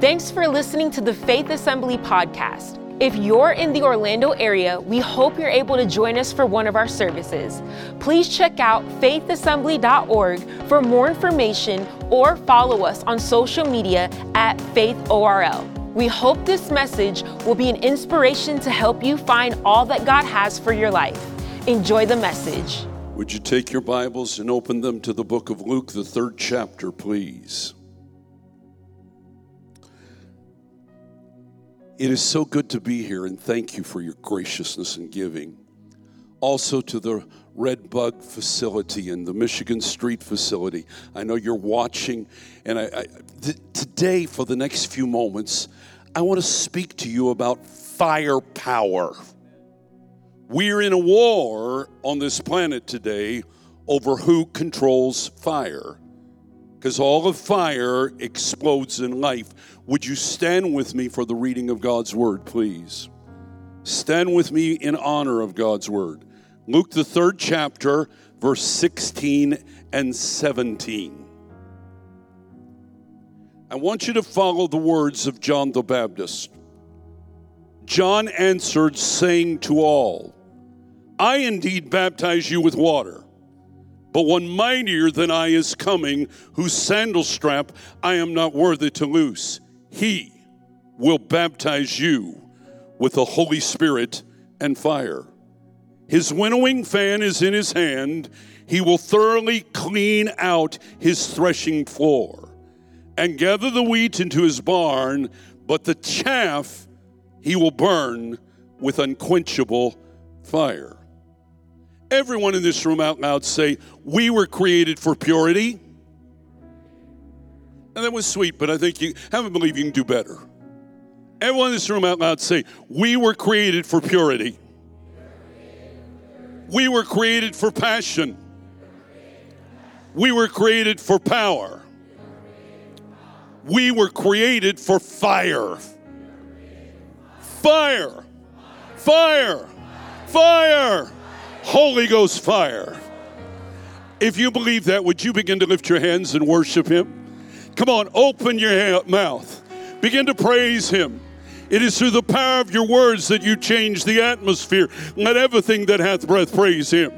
Thanks for listening to the Faith Assembly podcast. If you're in the Orlando area, we hope you're able to join us for one of our services. Please check out faithassembly.org for more information or follow us on social media at faithorl. We hope this message will be an inspiration to help you find all that God has for your life. Enjoy the message. Would you take your Bibles and open them to the book of Luke, the third chapter, please? It is so good to be here, and thank you for your graciousness and giving. Also to the Red Bug facility and the Michigan Street facility. I know you're watching, and I, I th- today, for the next few moments, I want to speak to you about firepower. We're in a war on this planet today over who controls fire because all of fire explodes in life. Would you stand with me for the reading of God's word, please? Stand with me in honor of God's word. Luke, the third chapter, verse 16 and 17. I want you to follow the words of John the Baptist. John answered, saying to all, I indeed baptize you with water but one mightier than I is coming, whose sandal strap I am not worthy to loose. He will baptize you with the Holy Spirit and fire. His winnowing fan is in his hand. He will thoroughly clean out his threshing floor and gather the wheat into his barn, but the chaff he will burn with unquenchable fire. Everyone in this room out loud say, We were created for purity. And that was sweet, but I think you haven't believe you can do better. Everyone in this room out loud say, We were created for purity. We were created for passion. We were created for power. We were created for fire. Fire. Fire. Fire. Holy Ghost fire. If you believe that, would you begin to lift your hands and worship Him? Come on, open your mouth. Begin to praise Him. It is through the power of your words that you change the atmosphere. Let everything that hath breath praise Him.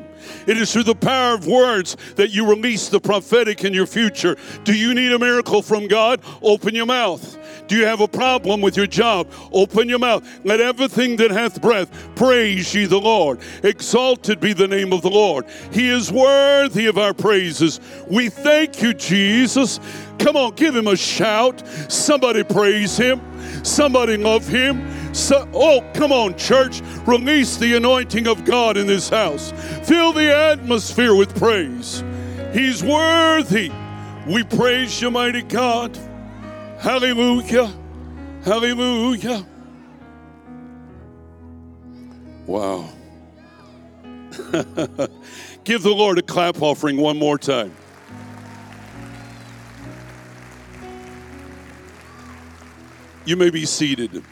It is through the power of words that you release the prophetic in your future. Do you need a miracle from God? Open your mouth. Do you have a problem with your job? Open your mouth. Let everything that hath breath praise ye the Lord. Exalted be the name of the Lord. He is worthy of our praises. We thank you, Jesus. Come on, give him a shout. Somebody praise him. Somebody love him. So, oh, come on, church. Release the anointing of God in this house. Fill the atmosphere with praise. He's worthy. We praise you, mighty God. Hallelujah. Hallelujah. Wow. Give the Lord a clap offering one more time. You may be seated.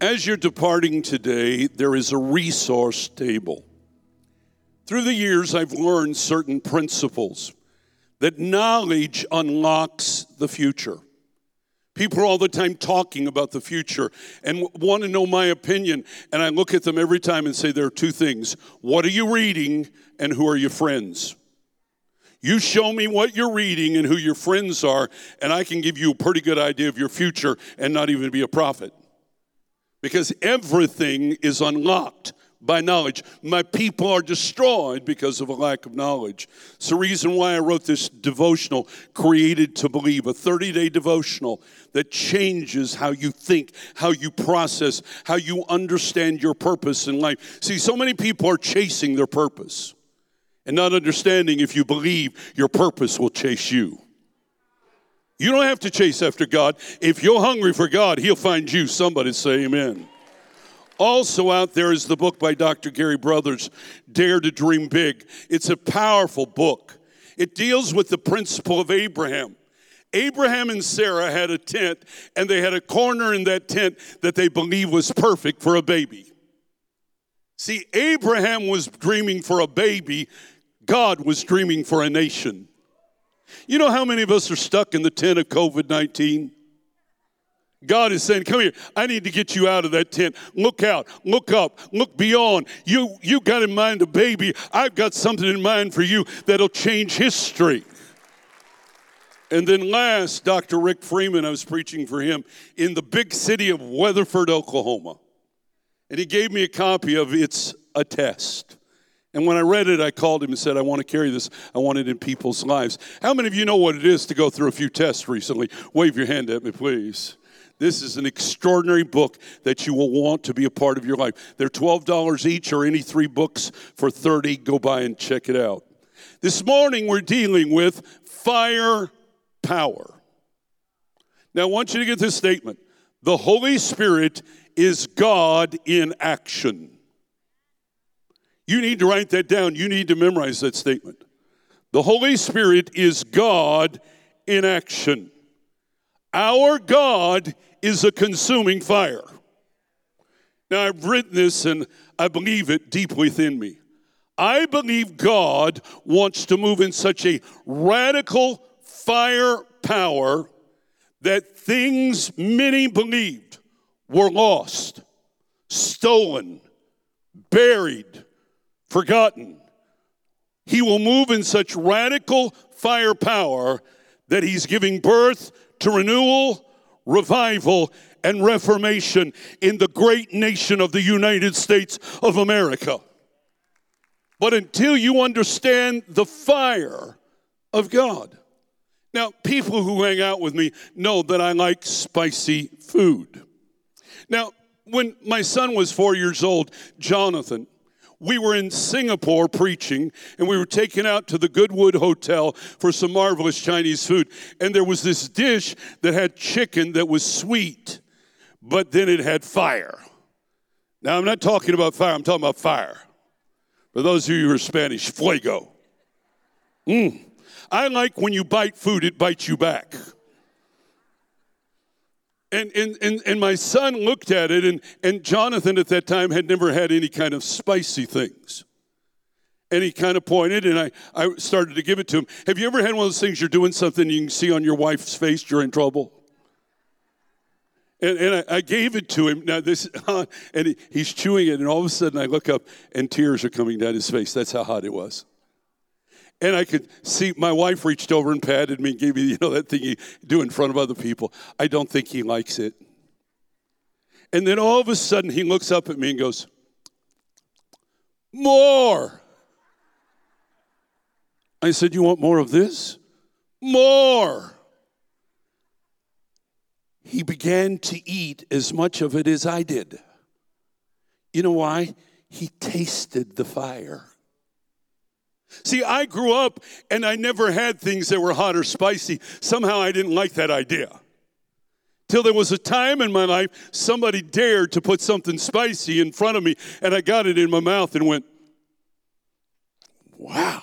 As you're departing today, there is a resource table. Through the years, I've learned certain principles that knowledge unlocks the future. People are all the time talking about the future and want to know my opinion. And I look at them every time and say, there are two things. What are you reading and who are your friends? You show me what you're reading and who your friends are, and I can give you a pretty good idea of your future and not even be a prophet. Because everything is unlocked by knowledge. My people are destroyed because of a lack of knowledge. It's the reason why I wrote this devotional, Created to Believe, a 30 day devotional that changes how you think, how you process, how you understand your purpose in life. See, so many people are chasing their purpose and not understanding if you believe your purpose will chase you. You don't have to chase after God. If you're hungry for God, He'll find you. Somebody say amen. Also, out there is the book by Dr. Gary Brothers, Dare to Dream Big. It's a powerful book. It deals with the principle of Abraham. Abraham and Sarah had a tent, and they had a corner in that tent that they believed was perfect for a baby. See, Abraham was dreaming for a baby, God was dreaming for a nation. You know how many of us are stuck in the tent of COVID 19? God is saying, Come here, I need to get you out of that tent. Look out, look up, look beyond. You, you got in mind a baby. I've got something in mind for you that'll change history. And then last, Dr. Rick Freeman, I was preaching for him in the big city of Weatherford, Oklahoma. And he gave me a copy of It's a Test. And when I read it, I called him and said, I want to carry this. I want it in people's lives. How many of you know what it is to go through a few tests recently? Wave your hand at me, please. This is an extraordinary book that you will want to be a part of your life. They're $12 each or any three books for 30. Go by and check it out. This morning we're dealing with fire power. Now I want you to get this statement. The Holy Spirit is God in action. You need to write that down. You need to memorize that statement. The Holy Spirit is God in action. Our God is a consuming fire. Now, I've written this and I believe it deep within me. I believe God wants to move in such a radical fire power that things many believed were lost, stolen, buried, forgotten. He will move in such radical firepower that he's giving birth to renewal, revival, and reformation in the great nation of the United States of America. But until you understand the fire of God, now, people who hang out with me know that I like spicy food. Now, when my son was four years old, Jonathan, we were in Singapore preaching, and we were taken out to the Goodwood Hotel for some marvelous Chinese food. And there was this dish that had chicken that was sweet, but then it had fire. Now, I'm not talking about fire, I'm talking about fire. For those of you who are Spanish, fuego. Mm. I like when you bite food, it bites you back. And, and, and, and my son looked at it, and, and Jonathan at that time had never had any kind of spicy things. And he kind of pointed, and I, I started to give it to him. Have you ever had one of those things you're doing something you can see on your wife's face you're in trouble? And, and I, I, gave it to him. Now this, and he, he's chewing it, and all of a sudden I look up, and tears are coming down his face. That's how hot it was. And I could see my wife reached over and patted me and gave me, you know, that thing you do in front of other people. I don't think he likes it. And then all of a sudden he looks up at me and goes, More. I said, You want more of this? More. He began to eat as much of it as I did. You know why? He tasted the fire. See, I grew up and I never had things that were hot or spicy. Somehow I didn't like that idea. Till there was a time in my life somebody dared to put something spicy in front of me, and I got it in my mouth and went, Wow,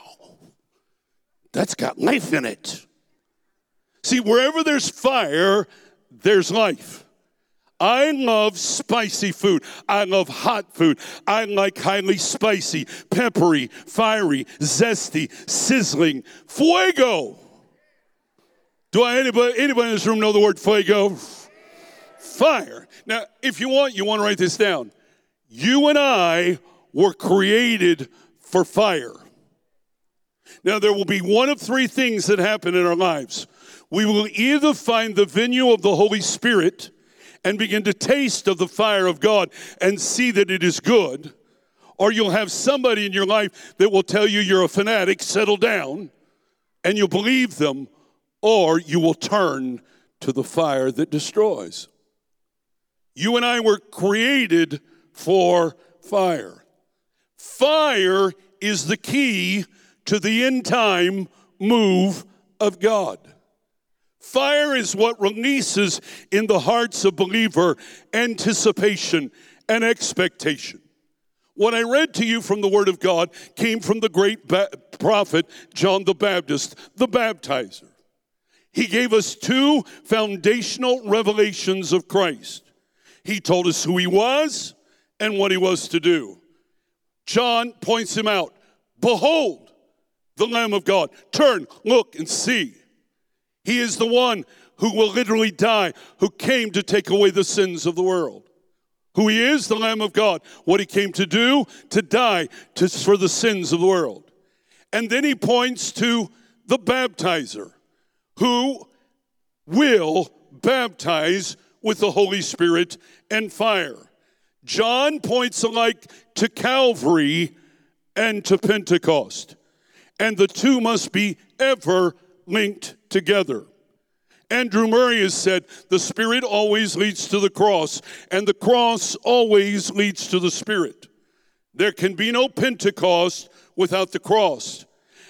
that's got life in it. See, wherever there's fire, there's life. I love spicy food. I love hot food. I like highly spicy, peppery, fiery, zesty, sizzling. Fuego. Do I anybody anybody in this room know the word fuego? Fire. Now, if you want, you want to write this down. You and I were created for fire. Now, there will be one of three things that happen in our lives. We will either find the venue of the Holy Spirit and begin to taste of the fire of God and see that it is good. Or you'll have somebody in your life that will tell you you're a fanatic, settle down, and you'll believe them, or you will turn to the fire that destroys. You and I were created for fire. Fire is the key to the end time move of God. Fire is what releases in the hearts of believer anticipation and expectation. What I read to you from the Word of God came from the great ba- prophet John the Baptist, the baptizer. He gave us two foundational revelations of Christ. He told us who he was and what he was to do. John points him out Behold, the Lamb of God. Turn, look, and see. He is the one who will literally die, who came to take away the sins of the world. Who he is, the Lamb of God. What he came to do, to die to, for the sins of the world. And then he points to the baptizer, who will baptize with the Holy Spirit and fire. John points alike to Calvary and to Pentecost, and the two must be ever linked together. Andrew Murray has said the Spirit always leads to the cross, and the cross always leads to the Spirit. There can be no Pentecost without the cross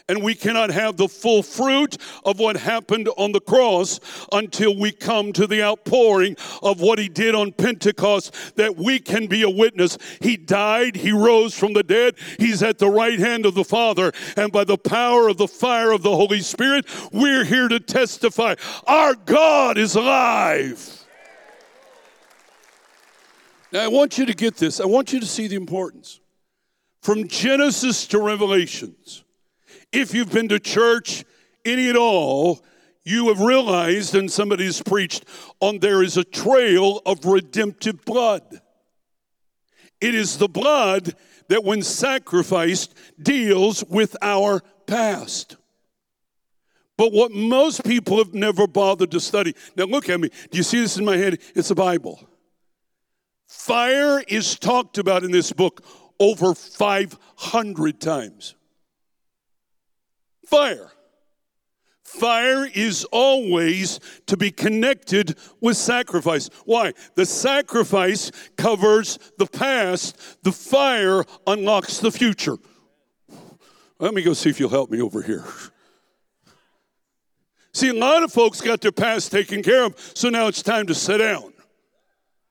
and we cannot have the full fruit of what happened on the cross until we come to the outpouring of what he did on Pentecost, that we can be a witness. He died, he rose from the dead, he's at the right hand of the Father, and by the power of the fire of the Holy Spirit, we're here to testify our God is alive. Now, I want you to get this. I want you to see the importance. From Genesis to Revelations, if you've been to church any at all, you have realized, and somebody's preached on there is a trail of redemptive blood. It is the blood that, when sacrificed, deals with our past. But what most people have never bothered to study. Now, look at me. Do you see this in my head? It's the Bible. Fire is talked about in this book over 500 times fire. Fire is always to be connected with sacrifice. Why? The sacrifice covers the past, the fire unlocks the future. Let me go see if you'll help me over here. See, a lot of folks got their past taken care of, so now it's time to sit down.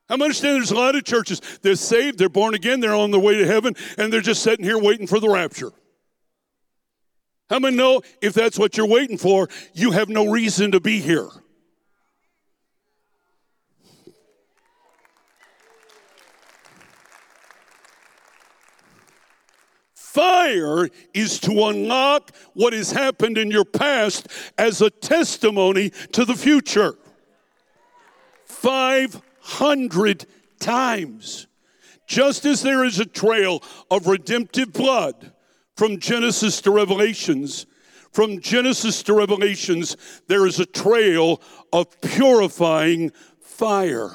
I understand there's a lot of churches, they're saved, they're born again, they're on their way to heaven, and they're just sitting here waiting for the rapture. How many know if that's what you're waiting for, you have no reason to be here? Fire is to unlock what has happened in your past as a testimony to the future. 500 times. Just as there is a trail of redemptive blood from Genesis to Revelations, from Genesis to Revelations, there is a trail of purifying fire.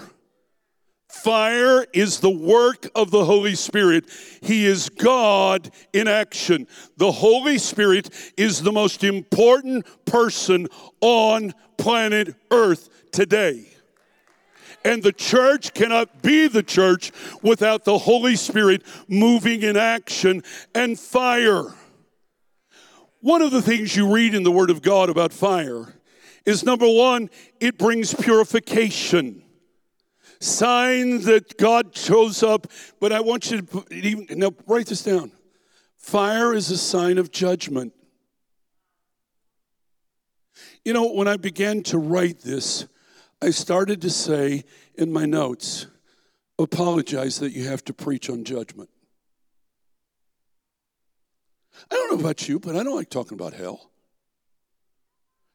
Fire is the work of the Holy Spirit. He is God in action. The Holy Spirit is the most important person on planet Earth today. And the church cannot be the church without the Holy Spirit moving in action and fire. One of the things you read in the Word of God about fire is number one, it brings purification. Sign that God shows up, but I want you to even, now write this down. Fire is a sign of judgment. You know, when I began to write this, I started to say in my notes, apologize that you have to preach on judgment. I don't know about you, but I don't like talking about hell.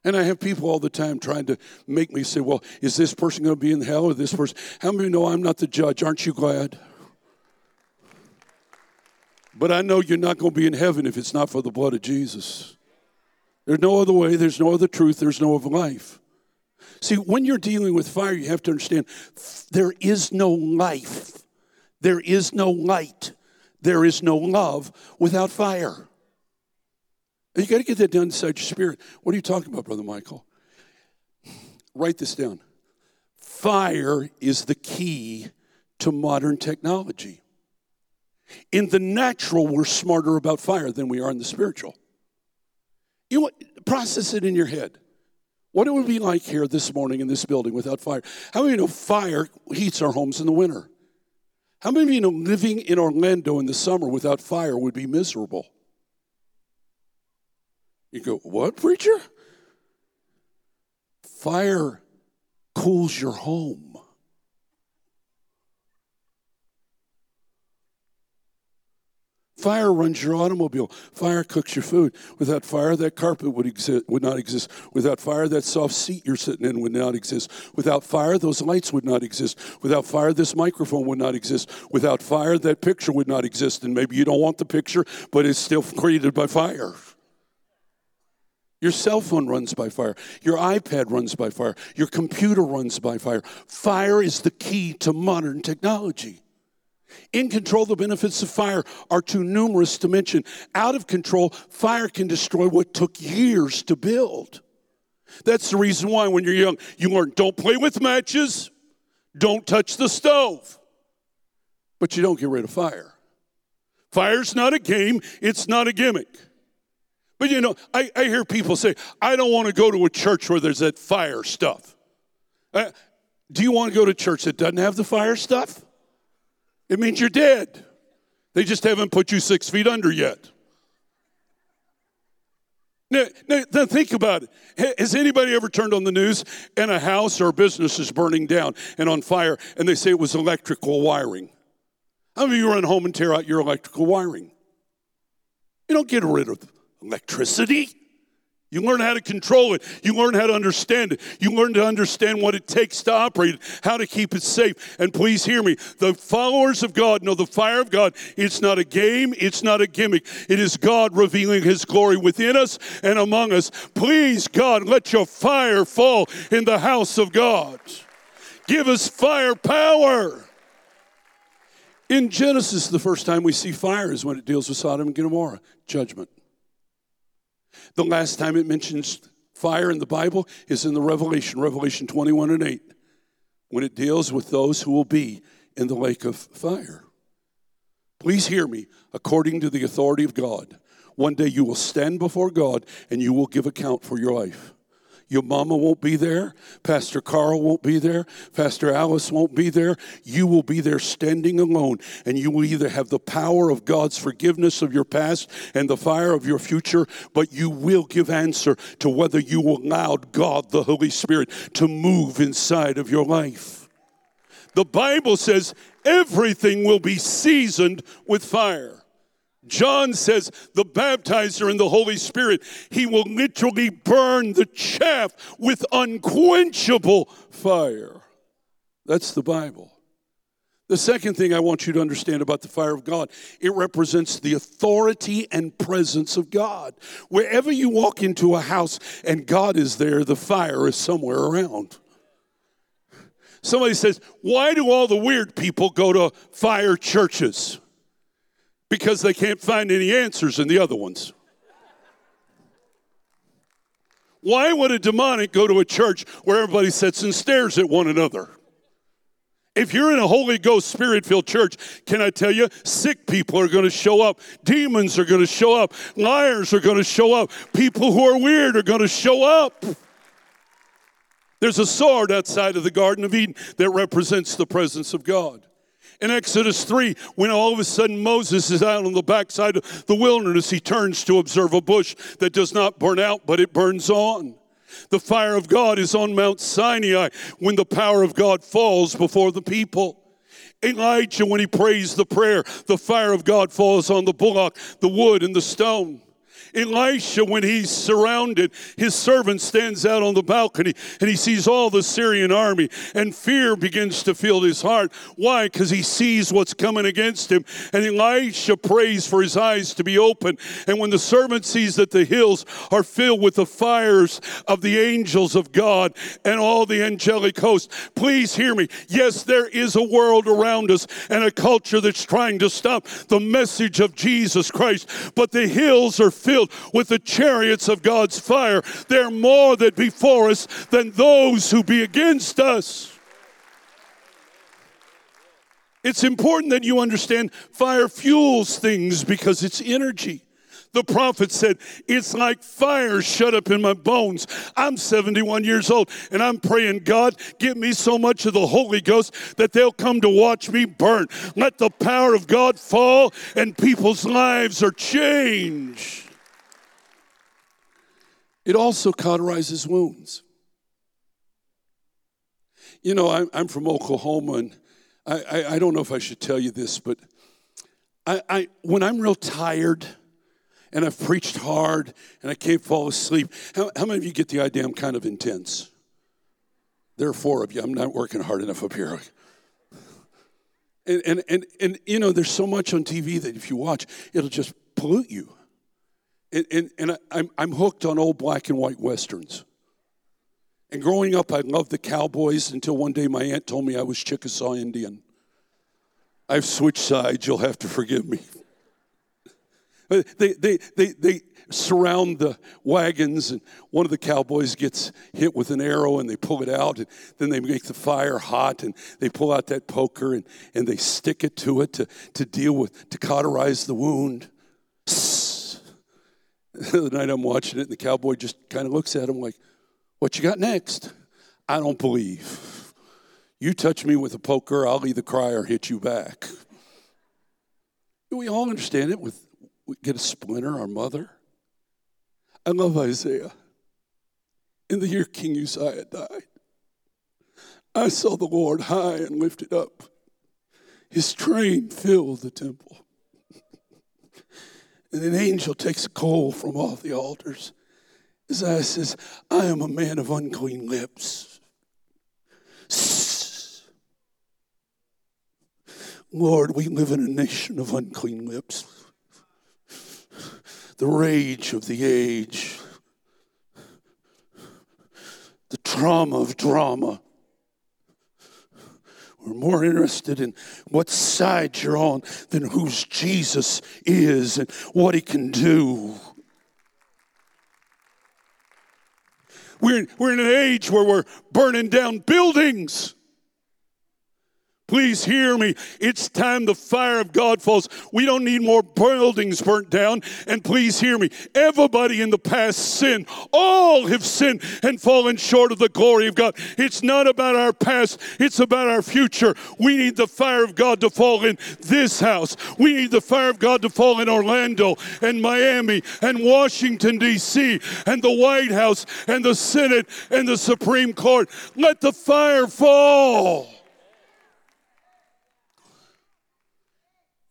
And I have people all the time trying to make me say, well, is this person going to be in hell or this person? How many know I'm not the judge? Aren't you glad? But I know you're not going to be in heaven if it's not for the blood of Jesus. There's no other way, there's no other truth, there's no other life. See, when you're dealing with fire, you have to understand there is no life, there is no light, there is no love without fire. You got to get that down inside your spirit. What are you talking about, Brother Michael? Write this down. Fire is the key to modern technology. In the natural, we're smarter about fire than we are in the spiritual. You know what? Process it in your head. What it would be like here this morning in this building without fire. How many of you know fire heats our homes in the winter? How many of you know living in Orlando in the summer without fire would be miserable? You go, what, preacher? Fire cools your home. Fire runs your automobile. Fire cooks your food. Without fire, that carpet would exist would not exist. Without fire, that soft seat you're sitting in would not exist. Without fire, those lights would not exist. Without fire, this microphone would not exist. Without fire, that picture would not exist. And maybe you don't want the picture, but it's still created by fire. Your cell phone runs by fire. Your iPad runs by fire. Your computer runs by fire. Fire is the key to modern technology. In control, the benefits of fire are too numerous to mention. Out of control, fire can destroy what took years to build. That's the reason why, when you're young, you learn don't play with matches, don't touch the stove, but you don't get rid of fire. Fire's not a game, it's not a gimmick. But you know, I, I hear people say, I don't want to go to a church where there's that fire stuff. Uh, do you want to go to church that doesn't have the fire stuff? It means you're dead. They just haven't put you six feet under yet. Now, now, think about it. Has anybody ever turned on the news and a house or a business is burning down and on fire and they say it was electrical wiring? How many of you run home and tear out your electrical wiring? You don't get rid of electricity. You learn how to control it. You learn how to understand it. You learn to understand what it takes to operate it, how to keep it safe. And please hear me the followers of God know the fire of God. It's not a game, it's not a gimmick. It is God revealing His glory within us and among us. Please, God, let your fire fall in the house of God. Give us fire power. In Genesis, the first time we see fire is when it deals with Sodom and Gomorrah, judgment. The last time it mentions fire in the Bible is in the Revelation, Revelation 21 and 8, when it deals with those who will be in the lake of fire. Please hear me, according to the authority of God. One day you will stand before God and you will give account for your life. Your mama won't be there. Pastor Carl won't be there. Pastor Alice won't be there. You will be there standing alone, and you will either have the power of God's forgiveness of your past and the fire of your future, but you will give answer to whether you allowed God, the Holy Spirit, to move inside of your life. The Bible says everything will be seasoned with fire. John says the baptizer in the Holy Spirit, he will literally burn the chaff with unquenchable fire. That's the Bible. The second thing I want you to understand about the fire of God, it represents the authority and presence of God. Wherever you walk into a house and God is there, the fire is somewhere around. Somebody says, Why do all the weird people go to fire churches? Because they can't find any answers in the other ones. Why would a demonic go to a church where everybody sits and stares at one another? If you're in a Holy Ghost spirit filled church, can I tell you, sick people are going to show up, demons are going to show up, liars are going to show up, people who are weird are going to show up. There's a sword outside of the Garden of Eden that represents the presence of God. In Exodus 3, when all of a sudden Moses is out on the backside of the wilderness, he turns to observe a bush that does not burn out, but it burns on. The fire of God is on Mount Sinai when the power of God falls before the people. Elijah, when he prays the prayer, the fire of God falls on the bullock, the wood, and the stone. Elisha, when he's surrounded, his servant stands out on the balcony and he sees all the Syrian army, and fear begins to fill his heart. Why? Because he sees what's coming against him. And Elisha prays for his eyes to be open. And when the servant sees that the hills are filled with the fires of the angels of God and all the angelic hosts, please hear me. Yes, there is a world around us and a culture that's trying to stop the message of Jesus Christ, but the hills are filled filled with the chariots of God's fire. They're more that before us than those who be against us. It's important that you understand fire fuels things because it's energy. The prophet said, It's like fire shut up in my bones. I'm 71 years old and I'm praying, God, give me so much of the Holy Ghost that they'll come to watch me burn. Let the power of God fall and people's lives are changed. It also cauterizes wounds. You know, I'm, from Oklahoma, and I, I, I don't know if I should tell you this, but I, I, when I'm real tired and I've preached hard and I can't fall asleep, how, how many of you get the idea I'm kind of intense? There are four of you. I'm not working hard enough up here. And, and, and, and you know, there's so much on TV that if you watch, it'll just pollute you. And, and, and I'm, I'm hooked on old black and white westerns. And growing up, I loved the cowboys until one day my aunt told me I was Chickasaw Indian. I've switched sides, you'll have to forgive me. Uh, they, they, they, they surround the wagons, and one of the cowboys gets hit with an arrow, and they pull it out, and then they make the fire hot, and they pull out that poker, and, and they stick it to it to, to deal with, to cauterize the wound. the night I'm watching it, and the cowboy just kind of looks at him like, What you got next? I don't believe. You touch me with a poker, I'll either cry or hit you back. We all understand it with we get a splinter, our mother. I love Isaiah. In the year King Uzziah died, I saw the Lord high and lifted up. His train filled the temple. And an angel takes a coal from off the altars. Isaiah says, I am a man of unclean lips. Lord, we live in a nation of unclean lips the rage of the age, the trauma of drama. We're more interested in what side you're on than whose Jesus is and what he can do. We're, we're in an age where we're burning down buildings. Please hear me. It's time the fire of God falls. We don't need more buildings burnt down. And please hear me. Everybody in the past sinned. All have sinned and fallen short of the glory of God. It's not about our past, it's about our future. We need the fire of God to fall in this house. We need the fire of God to fall in Orlando and Miami and Washington, D.C., and the White House and the Senate and the Supreme Court. Let the fire fall.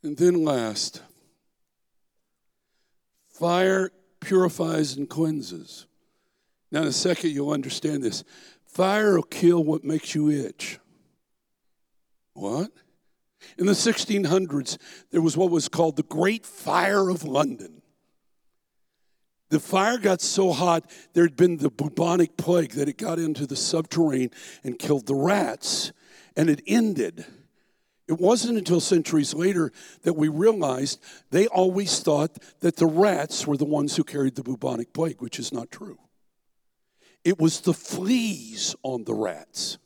And then last, fire purifies and cleanses. Now, in a second, you'll understand this. Fire will kill what makes you itch. What? In the 1600s, there was what was called the Great Fire of London. The fire got so hot, there had been the bubonic plague that it got into the subterranean and killed the rats, and it ended. It wasn't until centuries later that we realized they always thought that the rats were the ones who carried the bubonic plague, which is not true. It was the fleas on the rats.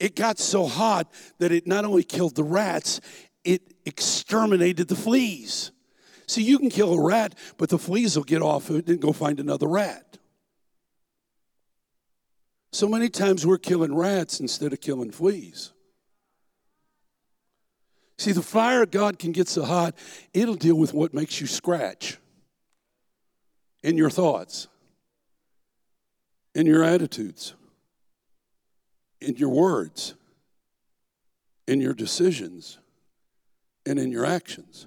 It got so hot that it not only killed the rats, it exterminated the fleas. See, you can kill a rat, but the fleas will get off it and go find another rat. So many times we're killing rats instead of killing fleas. See, the fire of God can get so hot, it'll deal with what makes you scratch in your thoughts, in your attitudes, in your words, in your decisions, and in your actions.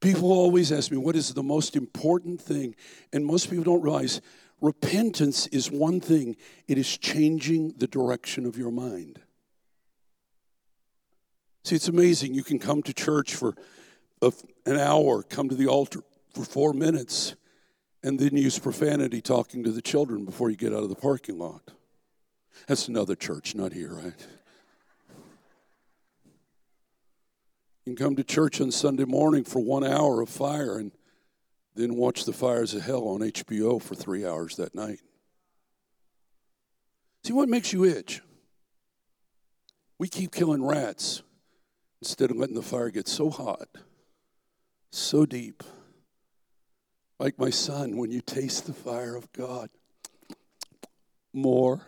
People always ask me, what is the most important thing? And most people don't realize repentance is one thing, it is changing the direction of your mind. See, it's amazing. You can come to church for an hour, come to the altar for four minutes, and then use profanity talking to the children before you get out of the parking lot. That's another church, not here, right? You can come to church on Sunday morning for one hour of fire and then watch the fires of hell on HBO for three hours that night. See what makes you itch? We keep killing rats instead of letting the fire get so hot, so deep. Like my son, when you taste the fire of God, more.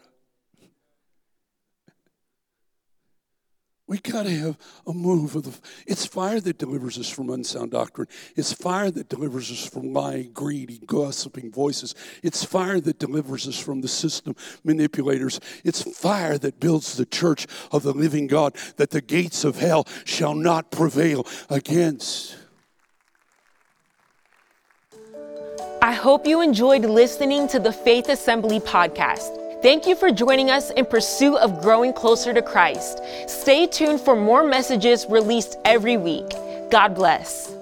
We got to have a move of the. It's fire that delivers us from unsound doctrine. It's fire that delivers us from lying, greedy, gossiping voices. It's fire that delivers us from the system manipulators. It's fire that builds the church of the living God that the gates of hell shall not prevail against. I hope you enjoyed listening to the Faith Assembly podcast. Thank you for joining us in pursuit of growing closer to Christ. Stay tuned for more messages released every week. God bless.